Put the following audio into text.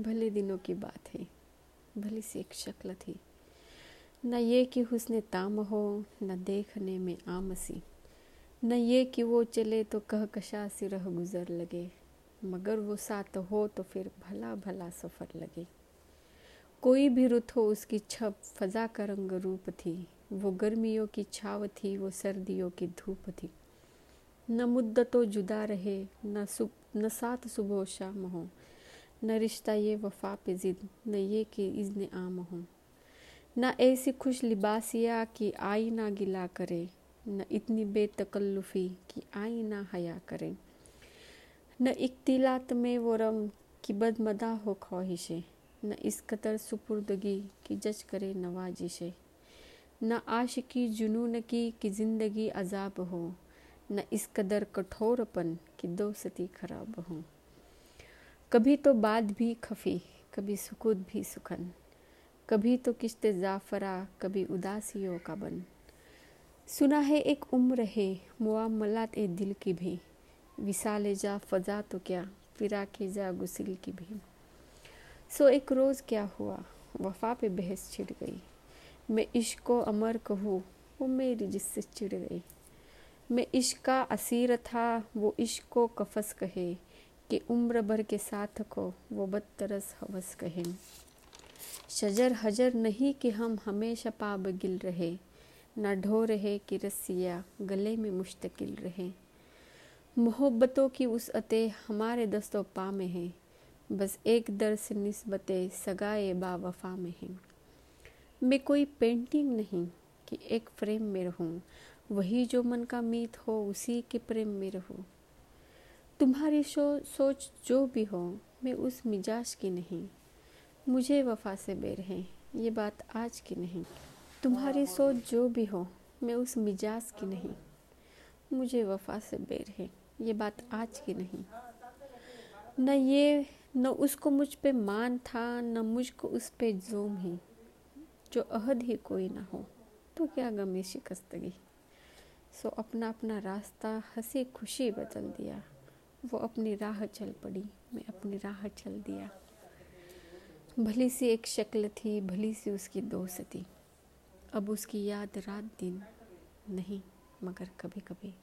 भले दिनों की बात है, भली सी एक शक्ल थी। न ये कि हुस्न ताम हो, न देखने में आमसी। न ये कि वो चले तो कह कशा सी रह गुजर लगे। मगर वो साथ हो तो फिर भला भला सफ़र लगे। कोई भी रुत हो उसकी छप फजा का रंग रूप थी। वो गर्मियों की छाव थी, वो सर्दियों की धूप थी। न मुद्दतों जुदा रहे, न सुब, न सात सुबह शाम हो। न रिश्ता ये वफा पे जिद, न ये कि इज़्न आम हो। न ऐसी खुश लिबासिया कि आई ना गिला करे, न इतनी बेतकल्लुफ़ी कि आई ना हया करे। न इख्तिलात में वो रम की बदमदा हो ख्वाहिशे, न इस कतर सुपुर्दगी कि जज करे नवाजिशे। न आशिकी जुनून की कि ज़िंदगी अजाब हो, न इस कदर कठोरपन की दोस्ती खराब हो। कभी तो बात भी खफी, कभी सुकूत भी सुखन। कभी तो किश्त जाफरा, कभी उदासियों का बन। सुना है एक उम्र है, मुआमलात ए दिल की भी। विसाले जा फजा तो क्या, फिरा के जा गुसिल की भी। सो एक रोज़ क्या हुआ, वफा पे बहस छिड़ गई। मैं इश्क को अमर कहूँ, वो मेरी जिससे चिड़ गई। मैं इश्क का असीर था, वो इश्क को कफस कहे। कि उम्र भर के साथ को वो बदतरस हवस कहें। शजर हजर नहीं कि हम हमेशा पाब गिल रहे, न ढो रहे कि रस्सिया गले में मुश्तकिल रहे। मोहब्बतों की उस अते हमारे दस्तों पा में है, बस एक दर से नस्बत सगाए बा वफा में है। मैं कोई पेंटिंग नहीं कि एक फ्रेम में रहूँ, वही जो मन का मीत हो उसी के प्रेम में रहूँ। तुम्हारी सो, सोच जो भी हो मैं उस मिजाज की नहीं। मुझे वफा से बेर है ये बात आज की नहीं। तुम्हारी सोच जो भी हो मैं उस मिजाज की नहीं। मुझे वफा से बेर है ये बात आज की नहीं। न ये न उसको मुझ पे मान था न मुझको उस पे जोम ही। जो अहद ही कोई ना हो तो क्या गमी शिकस्तगी सो अपना अपना रास्ता हँसी खुशी बदल दिया। वो अपनी राह चल पड़ी, मैं अपनी राह चल दिया। भली सी एक शक्ल थी, भली सी उसकी दोस्त। थी अब उसकी याद रात दिन नहीं, मगर कभी कभी